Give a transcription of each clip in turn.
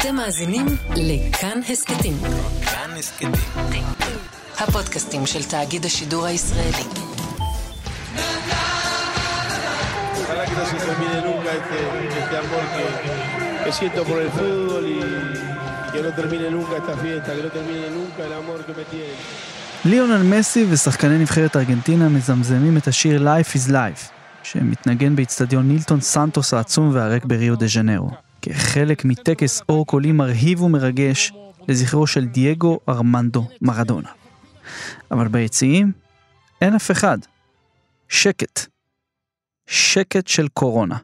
אתם מאזינים לכאן הסכתים. כאן הסכתים. הפודקאסטים של תאגיד השידור הישראלי. Ojalá que no se termine nunca este, este amor que, que siento por el fútbol y, y que no termine nunca esta fiesta, que no termine nunca el amor que me tiene. ליאונל מסי ושחקני נבחרת ארגנטינה מזמזמים את השיר Life is Life, שמתנגן באיצטדיון נילטון סנטוס העצום והריק בריו דה ז'נרו, כחלק מטקס אור קולי מרהיב ומרגש לזכרו של דייגו ארמנדו מרדונה. אבל ביציעים אין אף אחד. שקט. שקט של קורונה.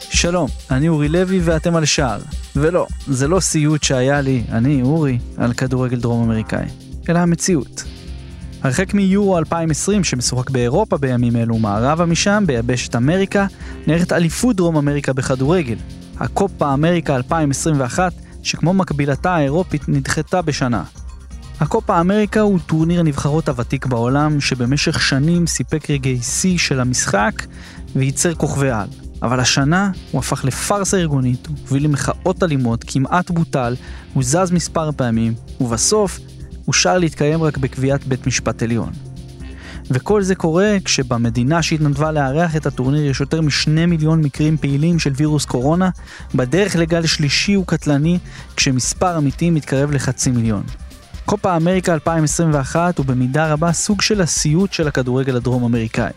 שלום, אני אורי לוי ואתם על שער. ולא, זה לא סיוט שהיה לי, אני, אורי, על כדורגל דרום אמריקאי, אלא המציאות. הרחק מיורו 2020 שמשוחק באירופה בימים אלו מערבה משם, ביבשת אמריקה, נערכת אליפות דרום אמריקה בכדורגל. הקופה אמריקה 2021, שכמו מקבילתה האירופית נדחתה בשנה. הקופה אמריקה הוא טורניר הנבחרות הוותיק בעולם, שבמשך שנים סיפק רגעי שיא של המשחק וייצר כוכבי על. אבל השנה הוא הפך לפארסה ארגונית, הוביל למחאות אלימות, כמעט בוטל, הוא זז מספר פעמים, ובסוף אושר להתקיים רק בקביעת בית משפט עליון. וכל זה קורה כשבמדינה שהתנדבה לארח את הטורניר יש יותר משני מיליון מקרים פעילים של וירוס קורונה, בדרך לגל שלישי וקטלני, כשמספר המתים מתקרב לחצי מיליון. קופה אמריקה 2021 הוא במידה רבה סוג של הסיוט של הכדורגל הדרום אמריקאי.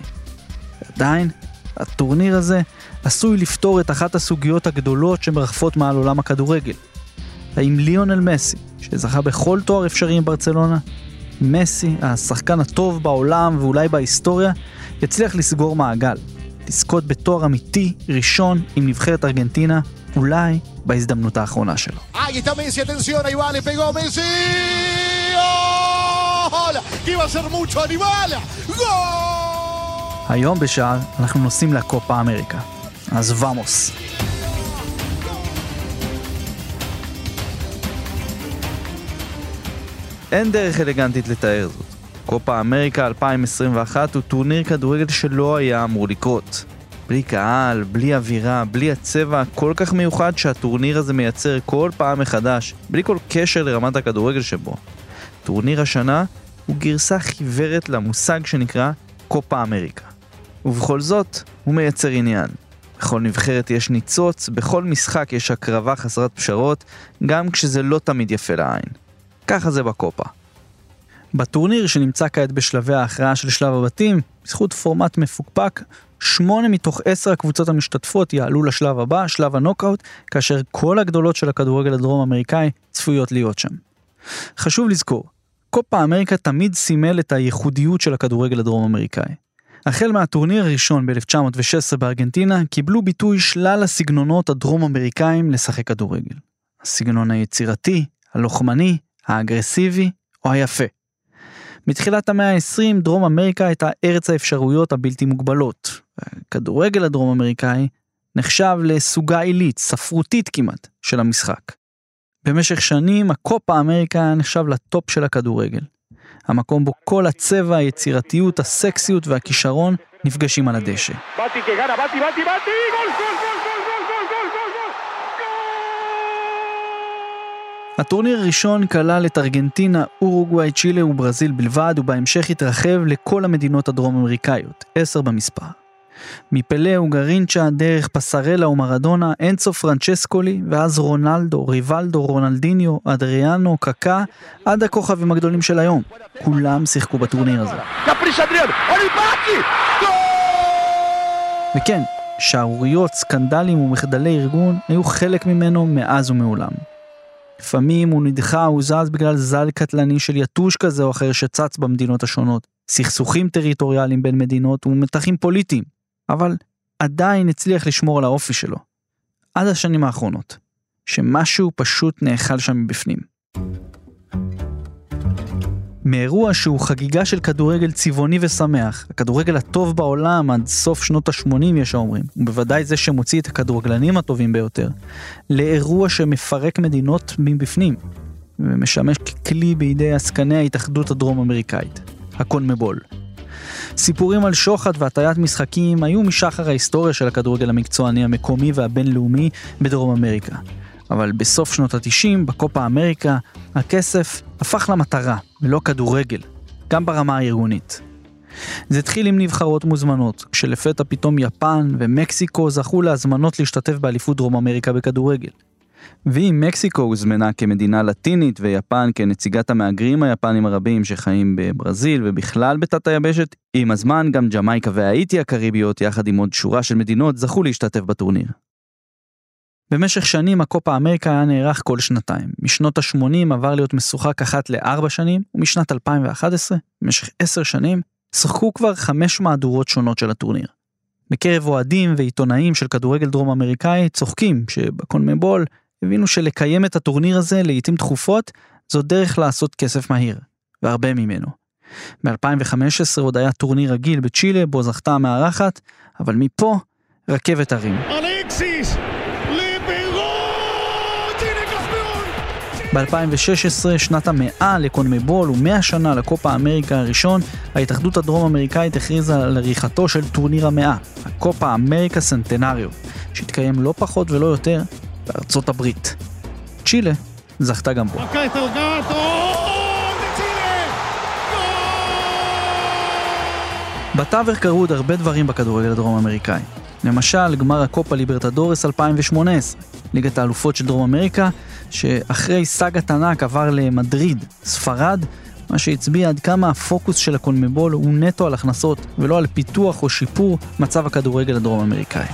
עדיין, הטורניר הזה עשוי לפתור את אחת הסוגיות הגדולות שמרחפות מעל עולם הכדורגל. האם ליאונל מסי, שזכה בכל תואר אפשרי עם ברצלונה, מסי, השחקן הטוב בעולם ואולי בהיסטוריה, יצליח לסגור מעגל, לזכות בתואר אמיתי ראשון עם נבחרת ארגנטינה, אולי בהזדמנות האחרונה שלו. היום בשער אנחנו נוסעים לקופה אמריקה. אז ומוס. אין דרך אלגנטית לתאר זאת. קופה אמריקה 2021 הוא טורניר כדורגל שלא היה אמור לקרות. בלי קהל, בלי אווירה, בלי הצבע הכל כך מיוחד שהטורניר הזה מייצר כל פעם מחדש, בלי כל קשר לרמת הכדורגל שבו. טורניר השנה הוא גרסה חיוורת למושג שנקרא קופה אמריקה. ובכל זאת, הוא מייצר עניין. בכל נבחרת יש ניצוץ, בכל משחק יש הקרבה חסרת פשרות, גם כשזה לא תמיד יפה לעין. ככה זה בקופה. בטורניר שנמצא כעת בשלבי ההכרעה של שלב הבתים, בזכות פורמט מפוקפק, שמונה מתוך עשר הקבוצות המשתתפות יעלו לשלב הבא, שלב הנוקאוט, כאשר כל הגדולות של הכדורגל הדרום אמריקאי צפויות להיות שם. חשוב לזכור, קופה אמריקה תמיד סימל את הייחודיות של הכדורגל הדרום אמריקאי. החל מהטורניר הראשון ב-1916 בארגנטינה, קיבלו ביטוי שלל הסגנונות הדרום אמריקאים לשחק כדורגל. הסגנון היצירתי, הלוחמני, האגרסיבי או היפה. מתחילת המאה ה-20 דרום אמריקה הייתה ארץ האפשרויות הבלתי מוגבלות. הכדורגל הדרום אמריקאי נחשב לסוגה עילית, ספרותית כמעט, של המשחק. במשך שנים הקופה אמריקה נחשב לטופ של הכדורגל. המקום בו כל הצבע, היצירתיות, הסקסיות והכישרון נפגשים על הדשא. Bati que gana, Bati, Bati, Bati. ¡Gol, gol, gol, הטורניר הראשון כלל את ארגנטינה, אורוגוואי, צ'ילה וברזיל בלבד, ובהמשך התרחב לכל המדינות הדרום אמריקאיות, עשר במספר. מפלה וגרינצ'ה, דרך פסרלה ומרדונה, אנצו פרנצ'סקולי, ואז רונלדו, ריבלדו, רונלדיניו, אדריאנו, קקה, עד הכוכבים הגדולים של היום. כולם שיחקו בטורניר הזה. וכן, שערוריות, סקנדלים ומחדלי ארגון היו חלק ממנו מאז ומעולם. לפעמים הוא נדחה, הוא זז בגלל זל קטלני של יתוש כזה או אחר שצץ במדינות השונות, סכסוכים טריטוריאליים בין מדינות ומתחים פוליטיים, אבל עדיין הצליח לשמור על האופי שלו. עד השנים האחרונות, שמשהו פשוט נאכל שם מבפנים. מאירוע שהוא חגיגה של כדורגל צבעוני ושמח, הכדורגל הטוב בעולם עד סוף שנות ה-80 יש האומרים, ובוודאי זה שמוציא את הכדורגלנים הטובים ביותר, לאירוע שמפרק מדינות מבפנים, ומשמש ככלי בידי עסקני ההתאחדות הדרום אמריקאית, הקונמבול. סיפורים על שוחד והטיית משחקים היו משחר ההיסטוריה של הכדורגל המקצועני המקומי והבינלאומי בדרום אמריקה. אבל בסוף שנות ה-90, בקופה אמריקה, הכסף הפך למטרה, ולא כדורגל, גם ברמה הארגונית. זה התחיל עם נבחרות מוזמנות, כשלפתע פתאום יפן ומקסיקו זכו להזמנות להשתתף באליפות דרום אמריקה בכדורגל. ואם מקסיקו הוזמנה כמדינה לטינית ויפן כנציגת המהגרים היפנים הרבים שחיים בברזיל ובכלל בתת היבשת, עם הזמן גם ג'מייקה והאיטי הקריביות יחד עם עוד שורה של מדינות זכו להשתתף בטורניר. במשך שנים הקופה אמריקה היה נערך כל שנתיים. משנות ה-80 עבר להיות משוחק אחת לארבע שנים, ומשנת 2011, במשך עשר שנים, שחקו כבר חמש מהדורות שונות של הטורניר. בקרב אוהדים ועיתונאים של כדורגל דרום אמריקאי צוחקים שבקונמבול הבינו שלקיים את הטורניר הזה לעיתים תכופות זו דרך לעשות כסף מהיר, והרבה ממנו. ב-2015 עוד היה טורניר רגיל בצ'ילה בו זכתה המארחת, אבל מפה רכבת הרים. אלכסיס! ב-2016, שנת המאה לקונמבול ומאה שנה לקופה אמריקה הראשון, ההתאחדות הדרום אמריקאית הכריזה על עריכתו של טורניר המאה, הקופה אמריקה סנטנריו, שהתקיים לא פחות ולא יותר בארצות הברית. צ'ילה זכתה גם בו. בתווך קרו עוד הרבה דברים בכדורגל הדרום אמריקאי. למשל, גמר הקופה ליברטדורס 2018, ליגת האלופות של דרום אמריקה, שאחרי סאגת ענק עבר למדריד, ספרד, מה שהצביע עד כמה הפוקוס של הקונמבול הוא נטו על הכנסות ולא על פיתוח או שיפור מצב הכדורגל הדרום אמריקאי.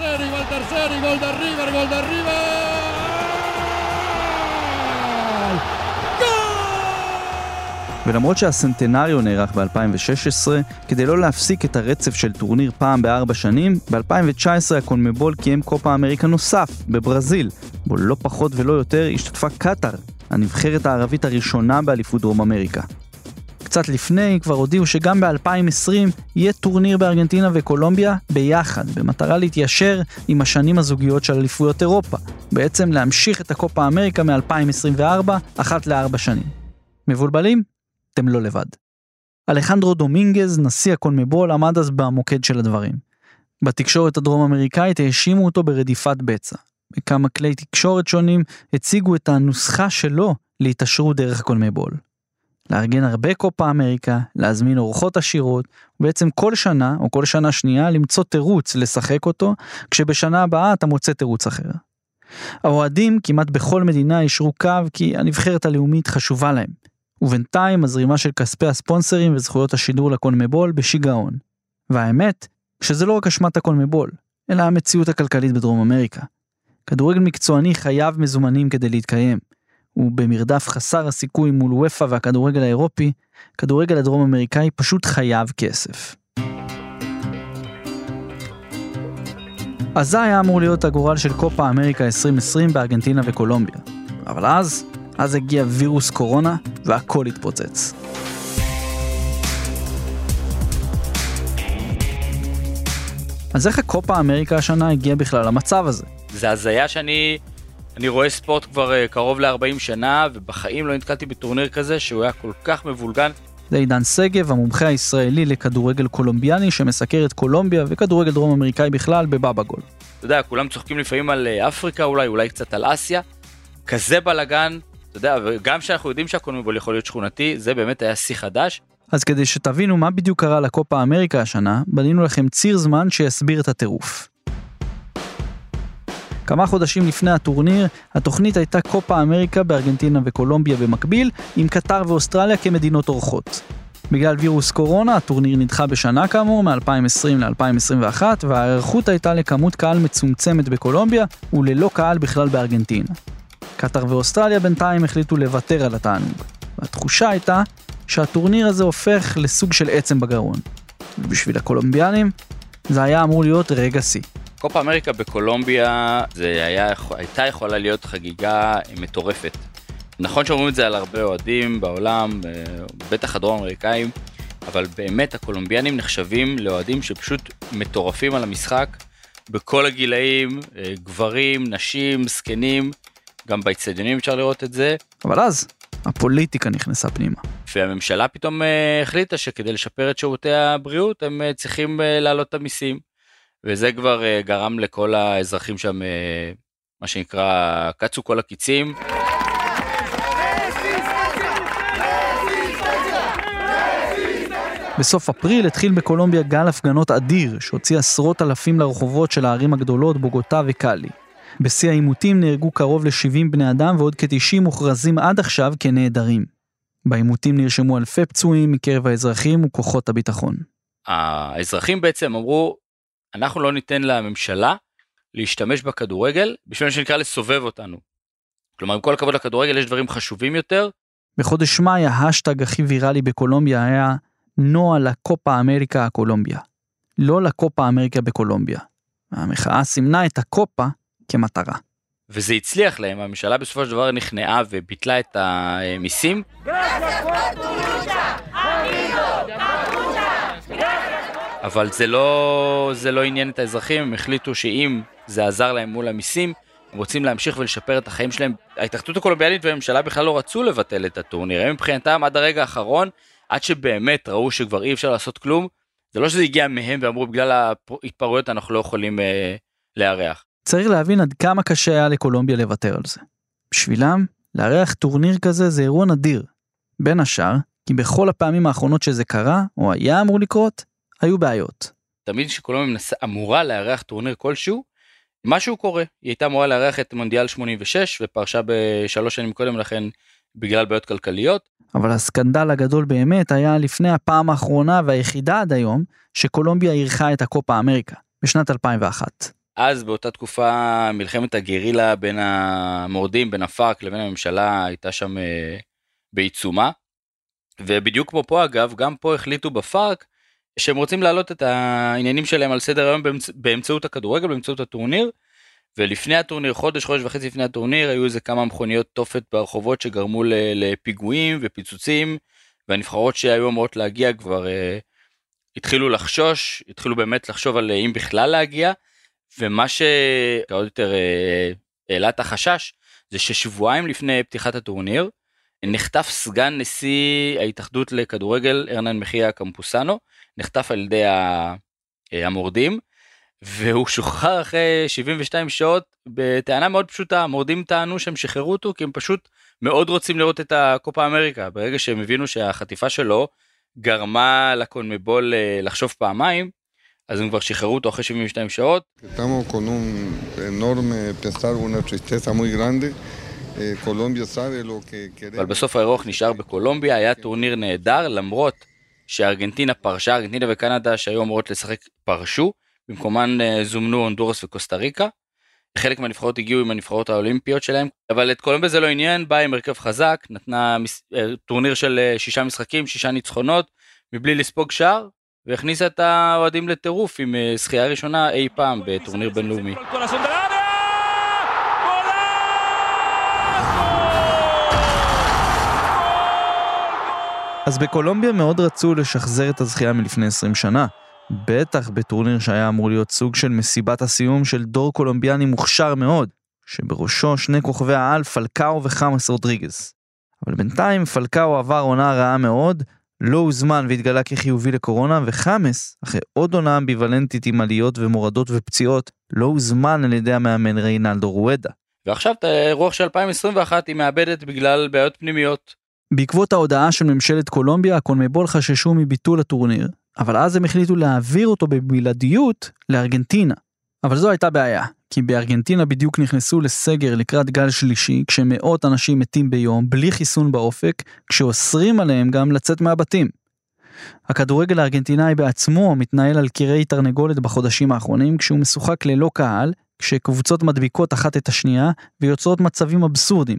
ולמרות שהסנטנריו נערך ב-2016, כדי לא להפסיק את הרצף של טורניר פעם בארבע שנים, ב-2019 הקונמבול קיים קופה אמריקה נוסף, בברזיל, בו לא פחות ולא יותר השתתפה קטאר, הנבחרת הערבית הראשונה באליפות דרום אמריקה. קצת לפני כבר הודיעו שגם ב-2020 יהיה טורניר בארגנטינה וקולומביה ביחד, במטרה להתיישר עם השנים הזוגיות של אליפויות אירופה. בעצם להמשיך את הקופה אמריקה מ-2024, אחת לארבע שנים. מבולבלים? אתם לא לבד. אלחנדרו דומינגז, נשיא הקונמבול, עמד אז במוקד של הדברים. בתקשורת הדרום אמריקאית האשימו אותו ברדיפת בצע. בכמה כלי תקשורת שונים הציגו את הנוסחה שלו להתעשרות דרך קונמבול. לארגן הרבה קופה אמריקה, להזמין אורחות עשירות, ובעצם כל שנה, או כל שנה שנייה, למצוא תירוץ לשחק אותו, כשבשנה הבאה אתה מוצא תירוץ אחר. האוהדים כמעט בכל מדינה אישרו קו כי הנבחרת הלאומית חשובה להם, ובינתיים הזרימה של כספי הספונסרים וזכויות השידור לקונמבול בשיגעון. והאמת, שזה לא רק אשמת הקונמבול, אלא המציאות הכלכלית בדרום אמריקה. כדורגל מקצועני חייב מזומנים כדי להתקיים, ובמרדף חסר הסיכוי מול וופא והכדורגל האירופי, כדורגל הדרום אמריקאי פשוט חייב כסף. אז זה היה אמור להיות הגורל של קופה אמריקה 2020 בארגנטינה וקולומביה. אבל אז, אז הגיע וירוס קורונה והכל התפוצץ. אז איך הקופה אמריקה השנה הגיעה בכלל למצב הזה? זה הזיה שאני אני רואה ספורט כבר uh, קרוב ל-40 שנה, ובחיים לא נתקלתי בטורניר כזה שהוא היה כל כך מבולגן. זה עידן שגב, המומחה הישראלי לכדורגל קולומביאני שמסקר את קולומביה וכדורגל דרום אמריקאי בכלל בבאבא גול. אתה יודע, כולם צוחקים לפעמים על אה, אפריקה אולי, אולי קצת על אסיה. כזה בלאגן, אתה יודע, וגם שאנחנו יודעים שהקולומבול יכול להיות שכונתי, זה באמת היה שיא חדש. אז כדי שתבינו מה בדיוק קרה לקופה אמריקה השנה, בנינו לכם ציר זמן שיסביר את הטירוף. כמה חודשים לפני הטורניר, התוכנית הייתה קופה אמריקה בארגנטינה וקולומביה במקביל, עם קטר ואוסטרליה כמדינות אורחות. בגלל וירוס קורונה, הטורניר נדחה בשנה כאמור, מ-2020 ל-2021, וההיערכות הייתה לכמות קהל מצומצמת בקולומביה, וללא קהל בכלל בארגנטינה. קטר ואוסטרליה בינתיים החליטו לוותר על התענוג. והתחושה הייתה שהטורניר הזה הופך לסוג של עצם בגרון. ובשביל הקולומביאנים, זה היה אמור להיות רגע שיא. קופה אמריקה בקולומביה זה היה, הייתה יכולה להיות חגיגה מטורפת. נכון שאומרים את זה על הרבה אוהדים בעולם, בטח הדרום אמריקאים, אבל באמת הקולומביאנים נחשבים לאוהדים שפשוט מטורפים על המשחק בכל הגילאים, אה, גברים, נשים, זקנים, גם באצטדיונים אפשר לראות את זה. אבל אז, הפוליטיקה נכנסה פנימה. והממשלה פתאום אה, החליטה שכדי לשפר את שירותי הבריאות הם אה, צריכים אה, להעלות את המיסים. וזה כבר גרם לכל האזרחים שם, מה שנקרא, קצו כל הקיצים. בסוף אפריל התחיל בקולומביה גל הפגנות אדיר, שהוציא עשרות אלפים לרחובות של הערים הגדולות בוגוטה וקאלי. בשיא העימותים נהרגו קרוב ל-70 בני אדם ועוד כ-90 מוכרזים עד עכשיו כנעדרים. בעימותים נרשמו אלפי פצועים מקרב האזרחים וכוחות הביטחון. האזרחים בעצם אמרו, אנחנו לא ניתן לממשלה להשתמש בכדורגל בשביל מה שנקרא לסובב אותנו. כלומר, עם כל הכבוד לכדורגל יש דברים חשובים יותר. בחודש מאי ההאשטג הכי ויראלי בקולומביה היה No a la Copa América en Colombia. לא לקופה אמריקה בקולומביה. המחאה סימנה את הקופה כמטרה. וזה הצליח להם, הממשלה בסופו של דבר נכנעה וביטלה את המיסים. אבל זה לא, זה לא עניין את האזרחים, הם החליטו שאם זה עזר להם מול המיסים, הם רוצים להמשיך ולשפר את החיים שלהם. ההתאחדות הקולומביאנית והממשלה בכלל לא רצו לבטל את הטורניר, הם מבחינתם עד הרגע האחרון, עד שבאמת ראו שכבר אי אפשר לעשות כלום, זה לא שזה הגיע מהם ואמרו בגלל ההתפרעויות אנחנו לא יכולים אה, לארח. צריך להבין עד כמה קשה היה לקולומביה לוותר על זה. בשבילם, לארח טורניר כזה זה אירוע נדיר. בין השאר, כי בכל הפעמים האחרונות שזה קרה, או היה אמור לקרות, היו בעיות. תמיד כשקולומביה מנס... אמורה לארח טורניר כלשהו, משהו קורה. היא הייתה אמורה לארח את מונדיאל 86 ופרשה בשלוש שנים קודם לכן בגלל בעיות כלכליות. אבל הסקנדל הגדול באמת היה לפני הפעם האחרונה והיחידה עד היום, שקולומביה אירחה את הקופה אמריקה, בשנת 2001. אז באותה תקופה מלחמת הגרילה בין המורדים, בין הפארק לבין הממשלה הייתה שם אה, בעיצומה. ובדיוק כמו פה אגב, גם פה החליטו בפארק שהם רוצים להעלות את העניינים שלהם על סדר היום באמצ... באמצעות הכדורגל, באמצעות הטורניר. ולפני הטורניר, חודש, חודש וחצי לפני הטורניר, היו איזה כמה מכוניות תופת ברחובות שגרמו לפיגועים ופיצוצים, והנבחרות שהיו אמורות להגיע כבר אה, התחילו לחשוש, התחילו באמת לחשוב על אם בכלל להגיע, ומה שעוד יותר אה, העלה את החשש, זה ששבועיים לפני פתיחת הטורניר, נחטף סגן נשיא ההתאחדות לכדורגל, ארנן מחיה קמפוסנו, נחטף על ידי המורדים, והוא שוחרר אחרי 72 שעות בטענה מאוד פשוטה, המורדים טענו שהם שחררו אותו כי הם פשוט מאוד רוצים לראות את הקופה אמריקה, ברגע שהם הבינו שהחטיפה שלו גרמה לקונמבול אה, לחשוב פעמיים, אז הם כבר שחררו אותו אחרי 72 שעות. אבל בסוף האירוח נשאר בקולומביה, היה טורניר נהדר, למרות שארגנטינה פרשה, ארגנטינה וקנדה שהיו אמורות לשחק פרשו, במקומן אה, זומנו הונדורס וקוסטה ריקה. חלק מהנבחרות הגיעו עם הנבחרות האולימפיות שלהם, אבל את קולומביה זה לא עניין, באה עם הרכב חזק, נתנה. אה, טורניר של אה, שישה משחקים, שישה ניצחונות, מבלי לספוג שער, והכניסה את האוהדים לטירוף עם זכייה ראשונה אי פעם בטורניר בינלאומי. אז בקולומביה מאוד רצו לשחזר את הזכייה מלפני 20 שנה. בטח בטורניר שהיה אמור להיות סוג של מסיבת הסיום של דור קולומביאני מוכשר מאוד, שבראשו שני כוכבי העל פלקאו וחמאס רודריגז. אבל בינתיים פלקאו עבר עונה רעה מאוד, לא הוזמן והתגלה כחיובי לקורונה, וחמאס, אחרי עוד עונה אמביוולנטית עם עליות ומורדות ופציעות, לא הוזמן על ידי המאמן ריינלדו רואדה. ועכשיו את האירוח של 2021 היא מאבדת בגלל בעיות פנימיות. בעקבות ההודעה של ממשלת קולומביה, הקונמבול חששו מביטול הטורניר, אבל אז הם החליטו להעביר אותו בבלעדיות לארגנטינה. אבל זו הייתה בעיה, כי בארגנטינה בדיוק נכנסו לסגר לקראת גל שלישי, כשמאות אנשים מתים ביום, בלי חיסון באופק, כשאוסרים עליהם גם לצאת מהבתים. הכדורגל הארגנטינאי בעצמו מתנהל על קירי תרנגולת בחודשים האחרונים, כשהוא משוחק ללא קהל, כשקבוצות מדביקות אחת את השנייה, ויוצרות מצבים אבסורדים.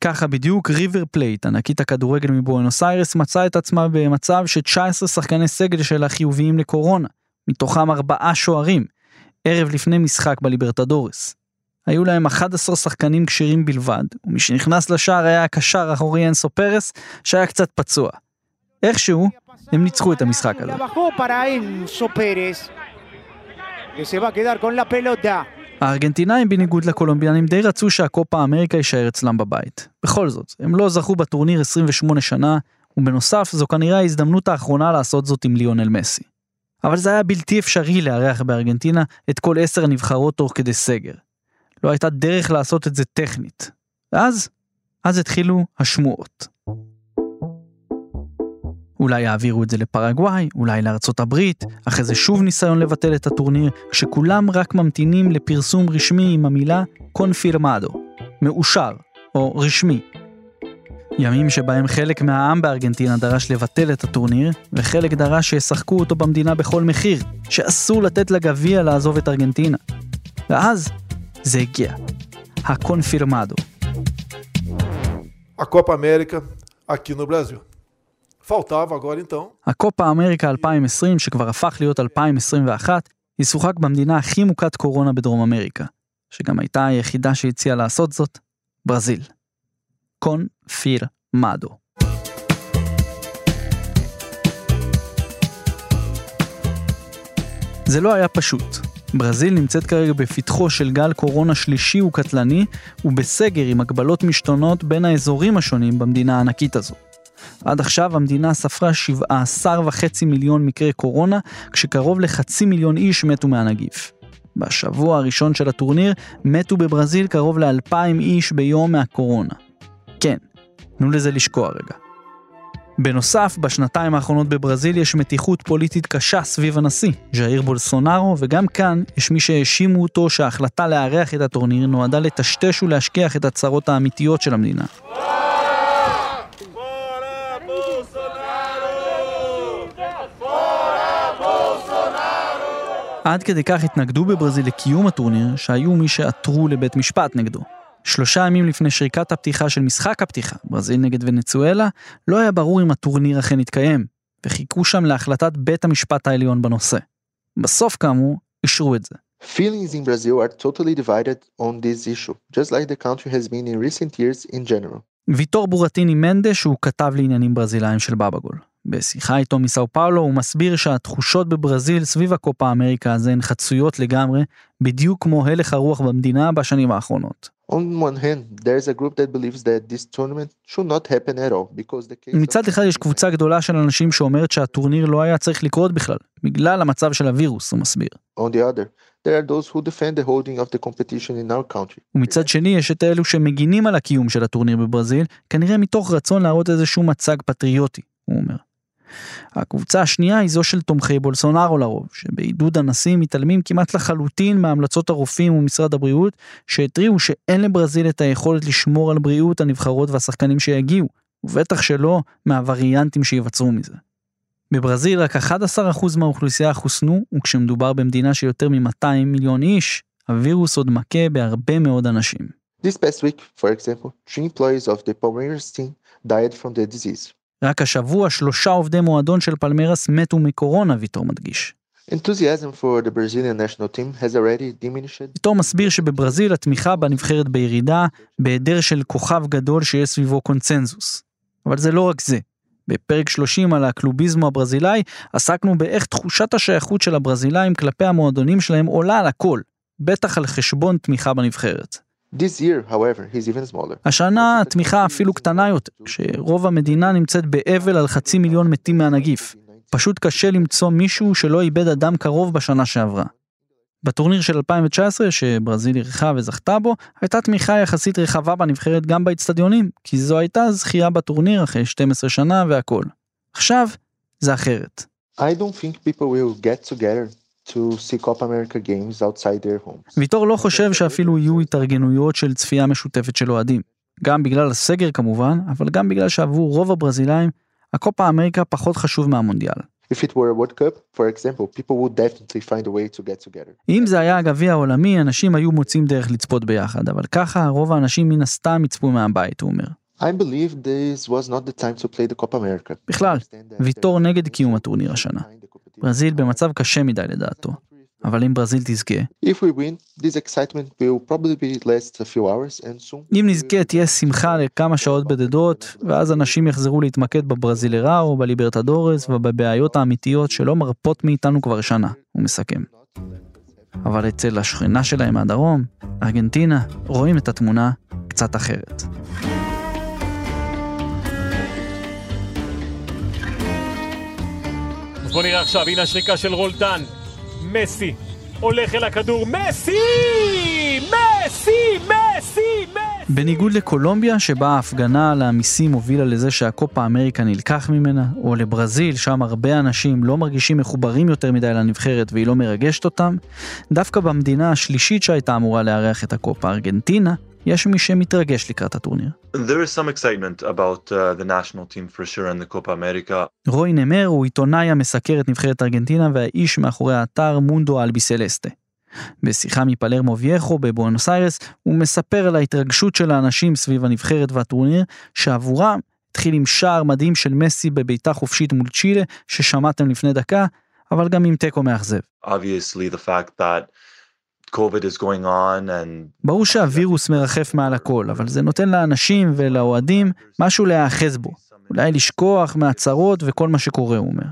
ככה בדיוק ריבר פלייט, ענקית הכדורגל מבואנוס איירס, מצאה את עצמה במצב ש-19 שחקני סגל שלה חיוביים לקורונה, מתוכם ארבעה שוערים, ערב לפני משחק בליברטדורס. היו להם 11 שחקנים כשירים בלבד, ומי שנכנס לשער היה הקשר האחורי אנסו פרס, שהיה קצת פצוע. איכשהו, הם ניצחו את המשחק הזה. הארגנטינאים בניגוד לקולומביאנים די רצו שהקופה אמריקה יישאר אצלם בבית. בכל זאת, הם לא זכו בטורניר 28 שנה, ובנוסף זו כנראה ההזדמנות האחרונה לעשות זאת עם ליונל מסי. אבל זה היה בלתי אפשרי לארח בארגנטינה את כל עשר הנבחרות תוך כדי סגר. לא הייתה דרך לעשות את זה טכנית. ואז, אז התחילו השמועות. אולי יעבירו את זה לפרגוואי, אולי לארצות הברית, אחרי זה שוב ניסיון לבטל את הטורניר, כשכולם רק ממתינים לפרסום רשמי עם המילה קונפירמדו, מאושר, או רשמי. ימים שבהם חלק מהעם בארגנטינה דרש לבטל את הטורניר, וחלק דרש שישחקו אותו במדינה בכל מחיר, שאסור לתת לגביע לעזוב את ארגנטינה. ואז זה הגיע, הקונפירמדו. A Copa América aqui no Brasil. Faltava agora então הקופה אמריקה 2020, שכבר הפך להיות 2021, ישוחק במדינה הכי מוכת קורונה בדרום אמריקה, שגם הייתה היחידה שהציעה לעשות זאת, ברזיל. קונפירמדו. זה לא היה פשוט. ברזיל נמצאת כרגע בפתחו של גל קורונה שלישי וקטלני, ובסגר עם הגבלות משתונות בין האזורים השונים במדינה הענקית הזו. עד עכשיו המדינה ספרה 17.5 מיליון מקרי קורונה, כשקרוב לחצי מיליון איש מתו מהנגיף. בשבוע הראשון של הטורניר מתו בברזיל קרוב ל-2,000 איש ביום מהקורונה. כן, תנו לזה לשקוע רגע. בנוסף, בשנתיים האחרונות בברזיל יש מתיחות פוליטית קשה סביב הנשיא, ז'איר בולסונארו, וגם כאן יש מי שהאשימו אותו שההחלטה לארח את הטורניר נועדה לטשטש ולהשכיח את הצרות האמיתיות של המדינה. עד כדי כך התנגדו בברזיל לקיום הטורניר, שהיו מי שעתרו לבית משפט נגדו. שלושה ימים לפני שריקת הפתיחה של משחק הפתיחה, ברזיל נגד ונצואלה, לא היה ברור אם הטורניר אכן יתקיים, וחיכו שם להחלטת בית המשפט העליון בנושא. בסוף, כאמור, אישרו את זה. Feelings in Brazil are totally divided on this issue, just like the country has been in recent years in general. ויטור בורטיני מנדש הוא כתב לעניינים ברזילאים של בבגול. בשיחה איתו מסאו פאולו הוא מסביר שהתחושות בברזיל סביב הקופה אמריקה הזה הן חצויות לגמרי, בדיוק כמו הלך הרוח במדינה בשנים האחרונות. מצד אחד יש קבוצה גדולה של אנשים שאומרת שהטורניר לא היה צריך לקרות בכלל, בגלל המצב של הווירוס, הוא מסביר. ומצד שני יש את אלו שמגינים על הקיום של הטורניר בברזיל, כנראה מתוך רצון להראות איזשהו מצג פטריוטי, הוא אומר. הקבוצה השנייה היא זו של תומכי בולסונארו לרוב, שבעידוד הנשיא מתעלמים כמעט לחלוטין מהמלצות הרופאים ומשרד הבריאות, שהתריעו שאין לברזיל את היכולת לשמור על בריאות הנבחרות והשחקנים שיגיעו, ובטח שלא מהווריאנטים שייווצרו מזה. בברזיל רק 11% מהאוכלוסייה חוסנו, וכשמדובר במדינה של יותר מ-200 מיליון איש, הווירוס עוד מכה בהרבה מאוד אנשים. This past week, for example, three employees of the Palmeiras team died from the disease. רק השבוע שלושה עובדי מועדון של פלמרס מתו מקורונה, ויטור מדגיש. ויטור מסביר שבברזיל התמיכה בנבחרת בירידה, בהיעדר של כוכב גדול שיש סביבו קונצנזוס. אבל זה לא רק זה. בפרק 30 על הקלוביזמו הברזילאי, עסקנו באיך תחושת השייכות של הברזילאים כלפי המועדונים שלהם עולה על הכל, בטח על חשבון תמיכה בנבחרת. This year, however, is even smaller. השנה התמיכה אפילו קטנה יותר, כשרוב המדינה נמצאת באבל על חצי מיליון מתים מהנגיף. פשוט קשה למצוא מישהו שלא איבד אדם קרוב בשנה שעברה. בטורניר של 2019, שברזיל אירחה וזכתה בו, הייתה תמיכה יחסית רחבה בנבחרת גם באצטדיונים, כי זו הייתה זכייה בטורניר אחרי 12 שנה והכל. עכשיו, זה אחרת. I don't think people will get together to see Copa America games outside their homes. ויטור לא חושב שאפילו יהיו התארגנויות של צפייה משותפת של אוהדים. גם בגלל הסגר כמובן, אבל גם בגלל שעבור רוב הברזילאים, הקופה אמריקה פחות חשוב מהמונדיאל. If it were a World Cup, for example, people would definitely find a way to get together. אם זה היה הגביע העולמי, אנשים היו מוצאים דרך לצפות ביחד, אבל ככה רוב האנשים מן הסתם יצפו מהבית, הוא אומר. I believe this was not the time to play the Copa America. בכלל, ויטור נגד קיום הטורניר השנה. ברזיל במצב קשה מדי לדעתו, אבל אם ברזיל תזכה. אם נזכה תהיה שמחה לכמה שעות בודדות, ואז אנשים יחזרו להתמקד בברזילראו, בליברטדורס ובבעיות האמיתיות שלא מרפות מאיתנו כבר שנה, הוא מסכם. אבל אצל השכנה שלהם מהדרום, ארגנטינה, רואים את התמונה קצת אחרת. בוא נראה עכשיו, הנה השריקה של רולדן. מסי הולך אל הכדור, מסי! מסי! מסי! מסי! בניגוד לקולומביה, שבה ההפגנה על המיסים הובילה לזה שהקופה אמריקה נלקח ממנה, או לברזיל, שם הרבה אנשים לא מרגישים מחוברים יותר מדי לנבחרת והיא לא מרגשת אותם, דווקא במדינה השלישית שהייתה אמורה לארח את הקופה, ארגנטינה, יש מי שמתרגש לקראת הטורניר. There is some excitement about uh, the national team for sure in the Copa America. רוי נמר הוא עיתונאי המסקר את נבחרת ארגנטינה והאיש מאחורי האתר מונדו אלביסלסטה. בשיחה מפלרמו וייחו בבואנוס איירס, הוא מספר על ההתרגשות של האנשים סביב הנבחרת והטורניר, שעבורם התחיל עם שער מדהים של מסי בביתה חופשית מול צ'ילה, ששמעתם לפני דקה, אבל גם עם תיקו מאכזב. Obviously, the fact that ברור שהווירוס מרחף מעל הכל, אבל זה נותן לאנשים ולאוהדים משהו להיאחז בו. אולי לשכוח מהצהרות וכל מה שקורה, הוא אומר.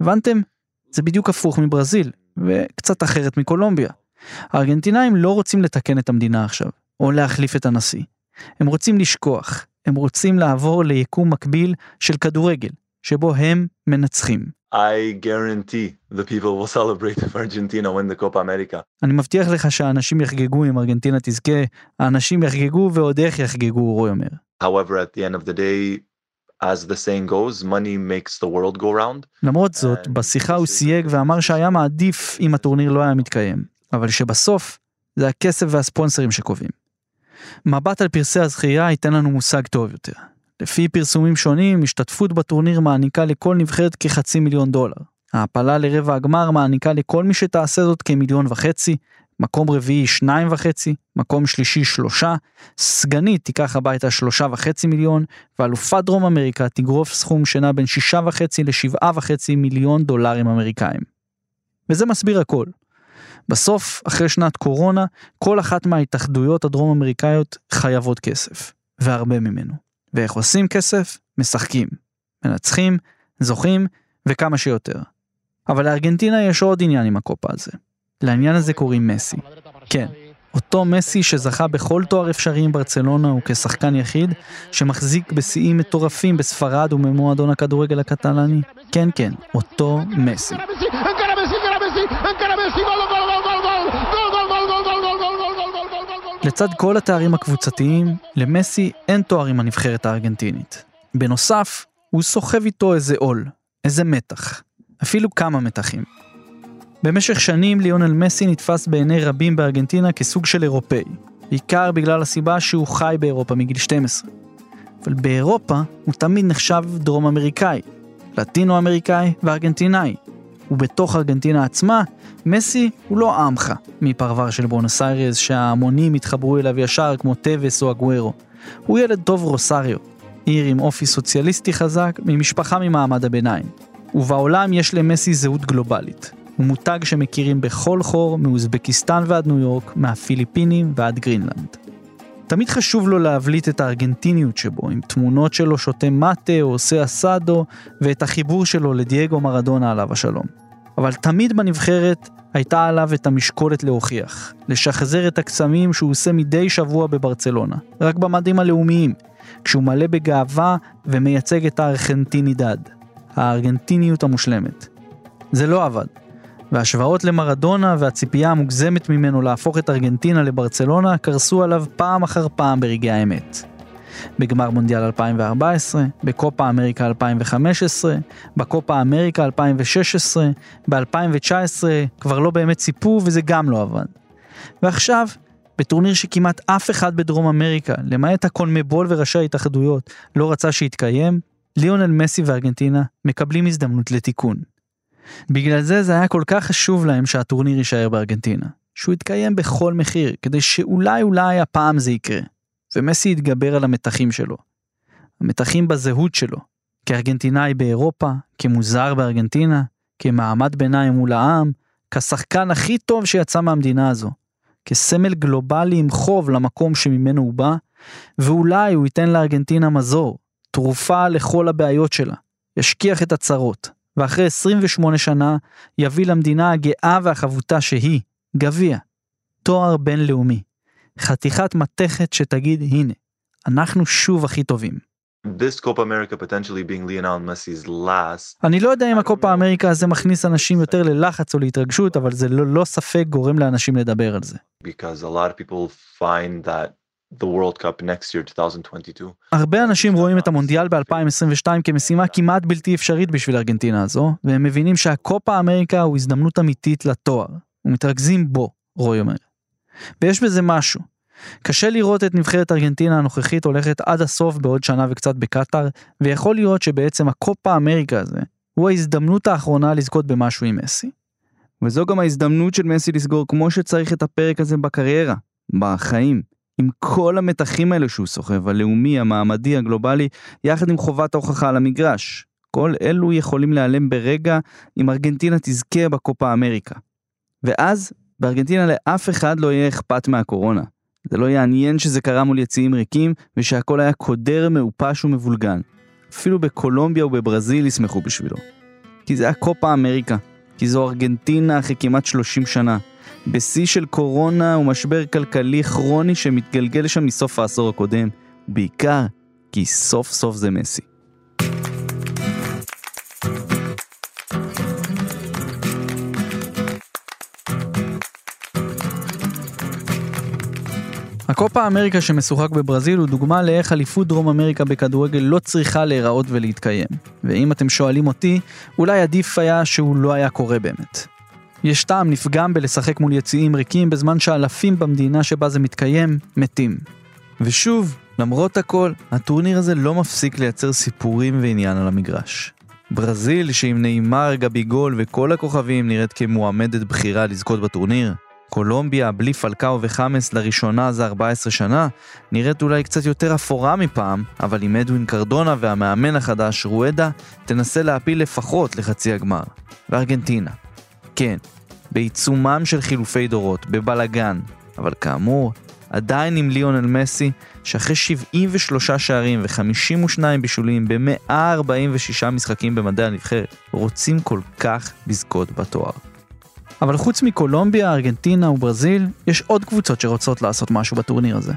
הבנתם? זה בדיוק הפוך מברזיל, וקצת אחרת מקולומביה. הארגנטינאים לא רוצים לתקן את המדינה עכשיו, או להחליף את הנשיא. הם רוצים לשכוח, הם רוצים לעבור ליקום מקביל של כדורגל, שבו הם מנצחים. I guarantee the people will celebrate if Argentina win the Copa America. אני מבטיח לך שהאנשים יחגגו אם ארגנטינה תזכה, האנשים יחגגו ועוד איך יחגגו, רוי אומר. However, at the end of the day, as the saying goes, money makes the world go round. למרות זאת, בשיחה הוא סייג ואמר שהיה מעדיף אם הטורניר לא היה מתקיים, אבל שבסוף זה הכסף והספונסרים שקובעים. מבט על פרסי הזכייה ייתן לנו מושג טוב יותר. לפי פרסומים שונים, השתתפות בטורניר מעניקה לכל נבחרת כחצי מיליון דולר. ההעפלה לרבע הגמר מעניקה לכל מי שתעשה זאת כמיליון וחצי, מקום רביעי שניים וחצי, מקום שלישי שלושה, סגנית תיקח הביתה שלושה וחצי מיליון, ואלופת דרום אמריקה תגרוף סכום שנע בין שישה וחצי לשבעה וחצי מיליון דולרים אמריקאים. וזה מסביר הכל. בסוף, אחרי שנת קורונה, כל אחת מההתאחדויות הדרום אמריקאיות חייבות כסף, והרבה ממנו. ואיך עושים כסף? משחקים. מנצחים, זוכים, וכמה שיותר. אבל לארגנטינה יש עוד עניין עם הקופה הזה. לעניין הזה קוראים מסי. כן, אותו מסי שזכה בכל תואר אפשרי עם ברצלונה וכשחקן יחיד, שמחזיק בשיאים מטורפים בספרד ובמועדון הכדורגל הקטלני. כן, כן, אותו מסי. לצד כל התארים הקבוצתיים, למסי אין תואר עם הנבחרת הארגנטינית. בנוסף, הוא סוחב איתו איזה עול, איזה מתח, אפילו כמה מתחים. במשך שנים ליונל מסי נתפס בעיני רבים בארגנטינה כסוג של אירופאי, בעיקר בגלל הסיבה שהוא חי באירופה מגיל 12. אבל באירופה הוא תמיד נחשב דרום אמריקאי, לטינו אמריקאי וארגנטינאי. ובתוך ארגנטינה עצמה, מסי הוא לא עמך מפרבר של בונוס איירס שההמונים התחברו אליו ישר כמו טווס או אגוורו. הוא ילד טוב רוסריו, עיר עם אופי סוציאליסטי חזק ממשפחה ממעמד הביניים. ובעולם יש למסי זהות גלובלית. הוא מותג שמכירים בכל חור, מאוזבקיסטן ועד ניו יורק, מהפיליפינים ועד גרינלנד. תמיד חשוב לו להבליט את הארגנטיניות שבו, עם תמונות שלו שותה מאטה או עושה אסאדו, ואת החיבור שלו לדייגו מרדונה עליו השלום. אבל תמיד בנבחרת הייתה עליו את המשקולת להוכיח, לשחזר את הקסמים שהוא עושה מדי שבוע בברצלונה, רק במדים הלאומיים, כשהוא מלא בגאווה ומייצג את הארגנטינידד, הארגנטיניות המושלמת. זה לא עבד, וההשוואות למרדונה והציפייה המוגזמת ממנו להפוך את ארגנטינה לברצלונה קרסו עליו פעם אחר פעם ברגעי האמת. בגמר מונדיאל 2014, בקופה אמריקה 2015, בקופה אמריקה 2016, ב-2019 כבר לא באמת ציפו וזה גם לא עבד. ועכשיו, בטורניר שכמעט אף אחד בדרום אמריקה, למעט הקונמבול וראשי ההתאחדויות, לא רצה שיתקיים, ליאונל מסי וארגנטינה מקבלים הזדמנות לתיקון. בגלל זה זה היה כל כך חשוב להם שהטורניר יישאר בארגנטינה. שהוא יתקיים בכל מחיר, כדי שאולי אולי הפעם זה יקרה. ומסי יתגבר על המתחים שלו. המתחים בזהות שלו. כארגנטינאי באירופה, כמוזר בארגנטינה, כמעמד ביניים מול העם, כשחקן הכי טוב שיצא מהמדינה הזו. כסמל גלובלי עם חוב למקום שממנו הוא בא, ואולי הוא ייתן לארגנטינה מזור, תרופה לכל הבעיות שלה. ישכיח את הצרות, ואחרי 28 שנה יביא למדינה הגאה והחבוטה שהיא, גביע, תואר בינלאומי, חתיכת מתכת שתגיד הנה, אנחנו שוב הכי טובים. This Copa America potentially being Lionel Messi's last אני לא יודע אם הקופה אמריקה הזה מכניס אנשים יותר ללחץ או להתרגשות, אבל זה ללא ספק גורם לאנשים לדבר על זה. because a lot of people find that the World Cup next year 2022 הרבה אנשים רואים את המונדיאל ב-2022 כמשימה כמעט בלתי אפשרית בשביל ארגנטינה הזו, והם מבינים שהקופה אמריקה הוא הזדמנות אמיתית לתואר, ומתרכזים בו, רוי אומר. ויש בזה משהו. קשה לראות את נבחרת ארגנטינה הנוכחית הולכת עד הסוף בעוד שנה וקצת בקטאר, ויכול להיות שבעצם הקופה אמריקה הזה, הוא ההזדמנות האחרונה לזכות במשהו עם מסי. וזו גם ההזדמנות של מסי לסגור כמו שצריך את הפרק הזה בקריירה, בחיים, עם כל המתחים האלו שהוא סוחב, הלאומי, המעמדי, הגלובלי, יחד עם חובת ההוכחה על המגרש. כל אלו יכולים להיעלם ברגע אם ארגנטינה תזכה בקופה אמריקה. ואז, בארגנטינה לאף אחד לא יהיה אכפת מהקורונה. זה לא יעניין שזה קרה מול יציאים ריקים, ושהכל היה קודר, מעופש ומבולגן. אפילו בקולומביה ובברזיל ישמחו בשבילו. כי זה הקופה אמריקה. כי זו ארגנטינה אחרי כמעט 30 שנה. בשיא של קורונה ומשבר כלכלי כרוני שמתגלגל לשם מסוף העשור הקודם. בעיקר כי סוף סוף זה מסי. הקופה אמריקה שמשוחק בברזיל הוא דוגמה לאיך אליפות דרום אמריקה בכדורגל לא צריכה להיראות ולהתקיים. ואם אתם שואלים אותי, אולי עדיף היה שהוא לא היה קורה באמת. יש טעם נפגם בלשחק מול יציאים ריקים בזמן שאלפים במדינה שבה זה מתקיים מתים. ושוב, למרות הכל, הטורניר הזה לא מפסיק לייצר סיפורים ועניין על המגרש. ברזיל, שעם נאמר, גביגול וכל הכוכבים נראית כמועמדת בחירה לזכות בטורניר, קולומביה, בלי פלקאו וחמאס לראשונה זה 14 שנה, נראית אולי קצת יותר אפורה מפעם, אבל עם אדווין קרדונה והמאמן החדש, רואדה, תנסה להפיל לפחות לחצי הגמר. וארגנטינה. כן, בעיצומם של חילופי דורות, בבלגן, אבל כאמור, עדיין עם ליאונל מסי, שאחרי 73 שערים ו-52 בישולים ב-146 משחקים במדעי הנבחרת, רוצים כל כך לזכות בתואר. אבל חוץ מקולומביה, ארגנטינה וברזיל, יש עוד קבוצות שרוצות לעשות משהו בטורניר הזה.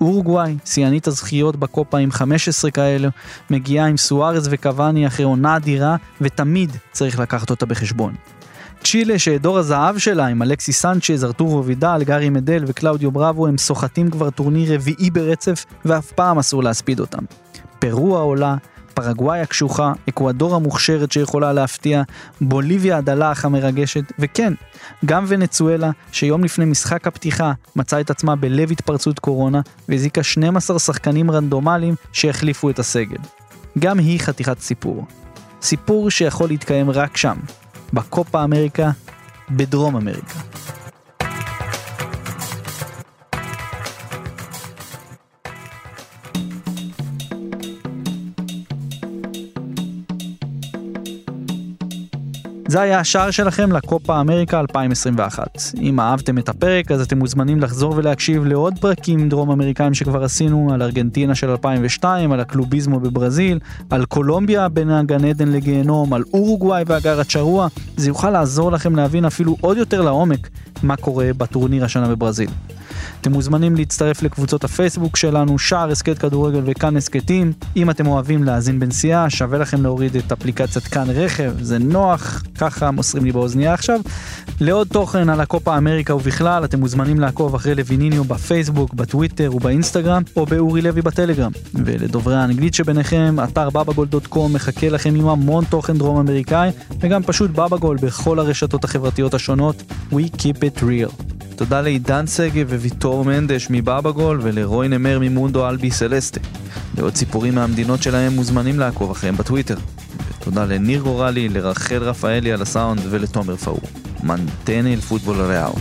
אורוגוואי, שיאנית הזכיות בקופה עם 15 כאלה, מגיעה עם סוארז וקוואני אחרי עונה אדירה, ותמיד צריך לקחת אותה בחשבון. צ'ילה, שדור הזהב שלה עם אלכסיס סנצ'ז, ארתורו וידל, גארי מדל וקלאודיו בראבו, הם סוחטים כבר טורניר רביעי ברצף, ואף פעם אסור להספיד אותם. פרו העולה, פרגוואי הקשוחה, אקוודור המוכשרת שיכולה להפתיע, בוליביה הדלח המרגשת, וכן, גם ונצואלה, שיום לפני משחק הפתיחה מצאה את עצמה בלב התפרצות קורונה, והזיקה 12 שחקנים רנדומליים שהחליפו את הסגל. גם היא חתיכת סיפור. סיפור שיכול להתקיים רק שם, בקופה אמריקה, בדרום אמריקה. זה היה השער שלכם לקופה אמריקה 2021. אם אהבתם את הפרק אז אתם מוזמנים לחזור ולהקשיב לעוד פרקים דרום אמריקאים שכבר עשינו, על ארגנטינה של 2002, על הקלוביזמו בברזיל, על קולומביה בין הגן עדן לגיהנום, על אורוגוואי והגר הצ'רוע. זה יוכל לעזור לכם להבין אפילו עוד יותר לעומק מה קורה בטורניר השנה בברזיל. אתם מוזמנים להצטרף לקבוצות הפייסבוק שלנו, שער הסכת כדורגל וכאן הסכתים. אם אתם אוהבים להאזין בנסיעה, שווה לכם להוריד את אפליקציית כאן רכב, זה נוח, ככה מוסרים לי באוזנייה עכשיו. לעוד תוכן על הקופה אמריקה ובכלל, אתם מוזמנים לעקוב אחרי לויניניו בפייסבוק, בטוויטר ובאינסטגרם, או באורי לוי בטלגרם. ולדוברי האנגלית שביניכם, אתר בבגול.קום מחכה לכם עם המון תוכן דרום אמריקאי, וגם פשוט בבגול בכל הרשתות החברתיות השונות. We keep it real. תודה לעידן שגב וויטור מנדש מבאבגול ולרוי נמר ממונדו אלבי סלסטה. לעוד סיפורים מהמדינות שלהם מוזמנים לעקוב אחריהם בטוויטר. ותודה לניר גורלי, לרחל רפאלי על הסאונד ולתומר פאור. מנטנה אל פוטבול ריאו.